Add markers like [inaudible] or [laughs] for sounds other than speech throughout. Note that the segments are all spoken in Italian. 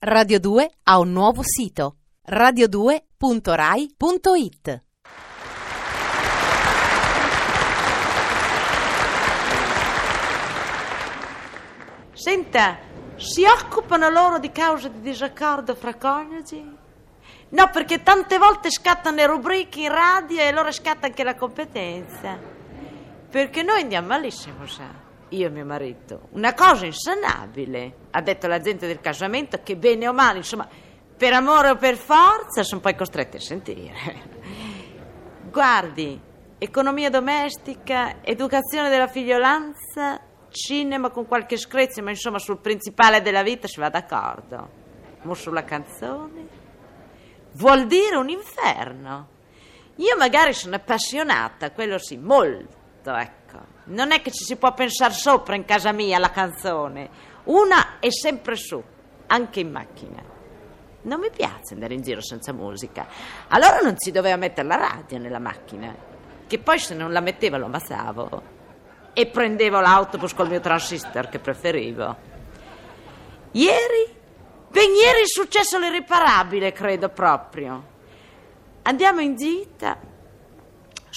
Radio 2 ha un nuovo sito radio2.rai.it. Senta, si occupano loro di cause di disaccordo fra coniugi? No, perché tante volte scattano le rubriche in radio e allora scatta anche la competenza. Perché noi andiamo malissimo, sa io e mio marito, una cosa insanabile. Ha detto la del casamento che bene o male, insomma, per amore o per forza, sono poi costretti a sentire. [laughs] Guardi, economia domestica, educazione della figliolanza, cinema con qualche screzio, ma insomma sul principale della vita si va d'accordo. Ma sulla canzone vuol dire un inferno. Io magari sono appassionata, quello sì, molto, ecco non è che ci si può pensare sopra in casa mia la canzone. Una è sempre su, anche in macchina. Non mi piace andare in giro senza musica. Allora non si doveva mettere la radio nella macchina, che poi se non la mettevo lo ammazzavo. E prendevo l'autobus col mio transistor che preferivo. Ieri? Ben ieri è successo l'irriparabile, credo proprio. Andiamo in gita,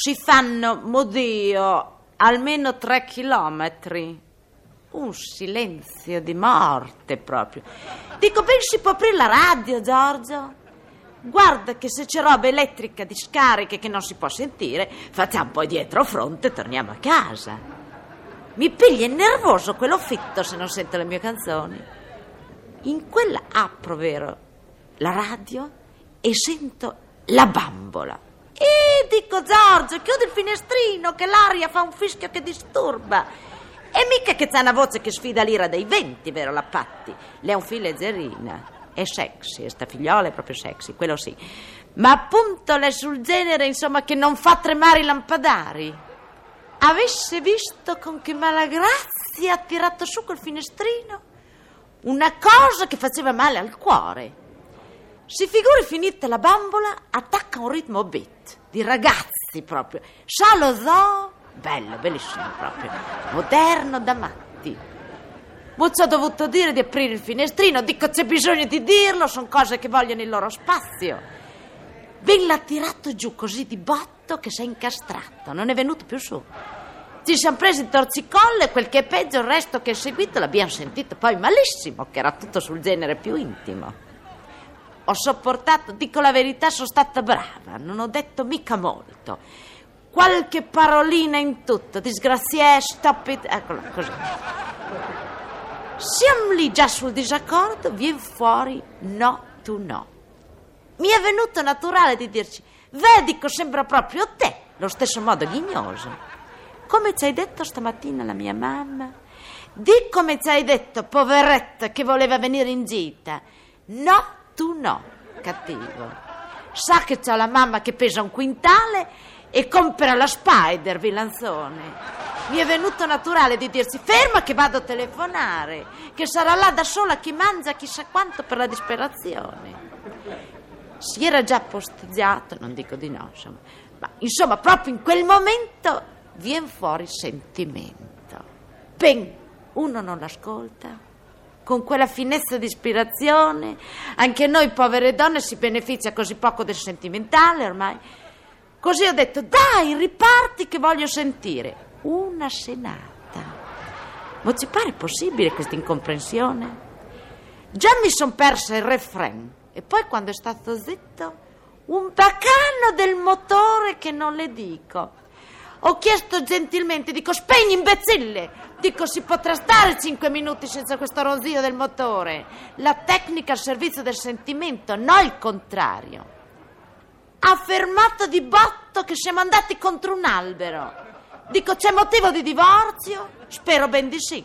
si fanno, modio, almeno tre chilometri. Un silenzio di morte proprio. Dico, ben si può aprire la radio, Giorgio? Guarda che se c'è roba elettrica di scariche che non si può sentire, facciamo poi dietro fronte e torniamo a casa. Mi piglia nervoso quello fitto se non sento le mie canzoni. In quella apro, vero, la radio e sento la bambola. E dico Giorgio, chiudi il finestrino che l'aria fa un fischio che disturba. E mica che c'ha una voce che sfida l'ira dei venti, vero la Patti? Lei è un figlio leggerina. È sexy, sta figliola è proprio sexy, quello sì. Ma appunto lei sul genere, insomma, che non fa tremare i lampadari. Avesse visto con che malagrazia ha tirato su quel finestrino? Una cosa che faceva male al cuore. Si figuri finita la bambola, attacca un ritmo beat di ragazzi proprio. Sa lo zoo, bello, bellissimo proprio, moderno da matti. Muzzo ha dovuto dire di aprire il finestrino, dico c'è bisogno di dirlo, sono cose che vogliono il loro spazio. Ben l'ha tirato giù così di botto che si è incastrato, non è venuto più su. Ci siamo presi il torcicollo e quel che è peggio, il resto che è seguito l'abbiamo sentito poi malissimo, che era tutto sul genere più intimo ho sopportato, dico la verità, sono stata brava, non ho detto mica molto. Qualche parolina in tutto, disgraziè, stop it, eccolo così. Siamo lì già sul disaccordo, viene fuori no, tu no. Mi è venuto naturale di dirci, vedi che sembra proprio te, lo stesso modo ghignoso. Come ci hai detto stamattina la mia mamma? Di come ci hai detto, poveretta, che voleva venire in gita. No, tu no, cattivo. Sa che c'ha la mamma che pesa un quintale e compra la Spider, Villanzone. Mi è venuto naturale di dirsi ferma che vado a telefonare, che sarà là da sola chi mangia chissà quanto per la disperazione. Si era già posteggiato, non dico di no, insomma, ma insomma proprio in quel momento viene fuori sentimento. Pen, uno non l'ascolta, con quella finezza di ispirazione. Anche noi povere donne si beneficia così poco del sentimentale ormai. Così ho detto, dai, riparti che voglio sentire. Una senata. Ma ci pare possibile questa incomprensione? Già mi son persa il refrain e poi quando è stato zitto, un bacano del motore che non le dico. Ho chiesto gentilmente, dico, spegni imbecille! Dico, si potrà stare cinque minuti senza questo ronzio del motore. La tecnica al servizio del sentimento, no il contrario. Ha affermato di botto che siamo andati contro un albero. Dico, c'è motivo di divorzio? Spero ben di sì.